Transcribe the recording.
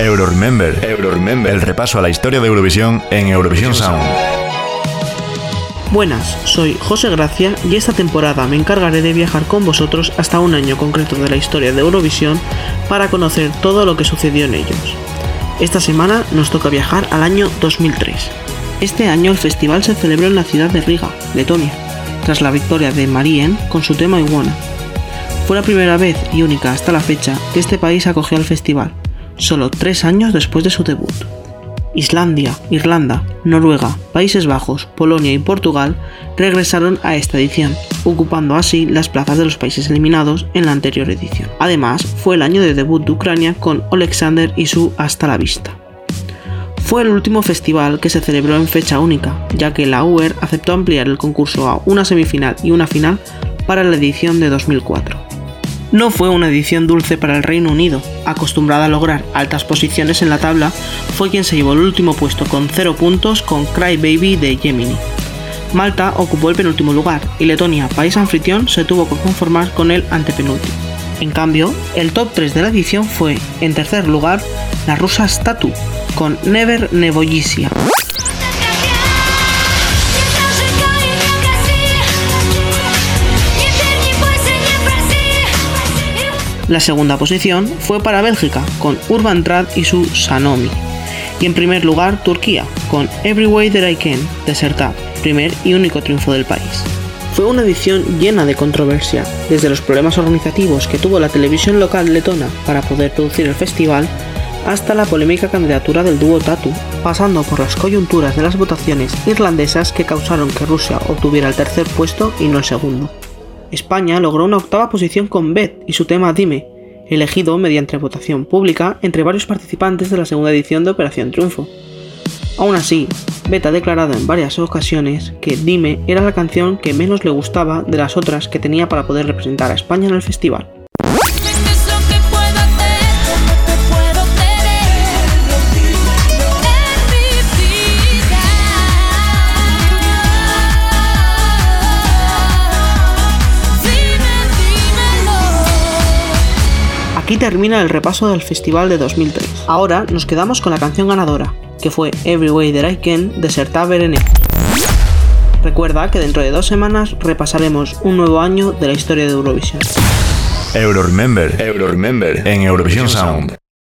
Euroremember, Euroremember, el repaso a la historia de Eurovisión en Eurovisión Sound. Buenas, soy José Gracia y esta temporada me encargaré de viajar con vosotros hasta un año concreto de la historia de Eurovisión para conocer todo lo que sucedió en ellos. Esta semana nos toca viajar al año 2003. Este año el festival se celebró en la ciudad de Riga, Letonia, tras la victoria de Marien con su tema Iguana. Fue la primera vez y única hasta la fecha que este país acogió el festival, solo tres años después de su debut. Islandia, Irlanda, Noruega, Países Bajos, Polonia y Portugal regresaron a esta edición, ocupando así las plazas de los países eliminados en la anterior edición. Además, fue el año de debut de Ucrania con Alexander y su Hasta la Vista. Fue el último festival que se celebró en fecha única, ya que la UER aceptó ampliar el concurso a una semifinal y una final para la edición de 2004. No fue una edición dulce para el Reino Unido, acostumbrada a lograr altas posiciones en la tabla, fue quien se llevó el último puesto con 0 puntos con Cry Baby de Gemini. Malta ocupó el penúltimo lugar y Letonia, país anfitrión, se tuvo que conformar con el antepenúltimo. En cambio, el top 3 de la edición fue, en tercer lugar, la rusa Statu, con Never Nevoyisia. La segunda posición fue para Bélgica, con Urban Trad y su Sanomi. Y en primer lugar, Turquía, con Every Way That I Can, de Sertab, primer y único triunfo del país. Fue una edición llena de controversia, desde los problemas organizativos que tuvo la televisión local letona para poder producir el festival, hasta la polémica candidatura del dúo Tatu, pasando por las coyunturas de las votaciones irlandesas que causaron que Rusia obtuviera el tercer puesto y no el segundo. España logró una octava posición con Beth y su tema Dime, elegido mediante votación pública entre varios participantes de la segunda edición de Operación Triunfo. Aún así, Beth ha declarado en varias ocasiones que Dime era la canción que menos le gustaba de las otras que tenía para poder representar a España en el festival. Aquí termina el repaso del festival de 2003. Ahora nos quedamos con la canción ganadora, que fue Every Way That I Can de Serta Berene. Recuerda que dentro de dos semanas repasaremos un nuevo año de la historia de Eurovisión. Euroremember, Euroremember en Eurovisión Sound.